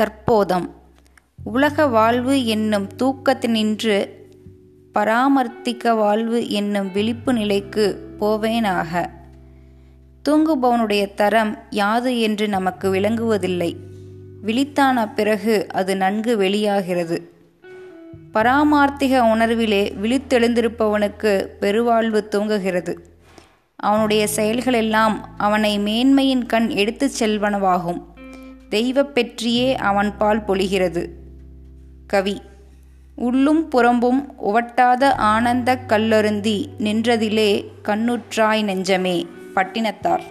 தற்போதம் உலக வாழ்வு என்னும் தூக்கத்தினின்று பராமர்த்திக்க வாழ்வு என்னும் விழிப்பு நிலைக்கு போவேனாக. தூங்குபவனுடைய தரம் யாது என்று நமக்கு விளங்குவதில்லை. விழித்தான பிறகு அது நன்கு வெளியாகிறது. பராமார்த்திக உணர்விலே விழித்தெழுந்திருப்பவனுக்கு பெருவாழ்வு தூங்குகிறது. அவனுடைய செயல்களெல்லாம் அவனை மேன்மையின் கண் எடுத்துச் செல்வனவாகும். தெய்வப் பெற்றியே அவன்பால் பொழிகிறது. கவி உள்ளும் புறம்பும் உவட்டாத ஆனந்தக் கல்லருந்தி நின்றதிலே கண்ணுற்றாய் நெஞ்சமே. பட்டினத்தார்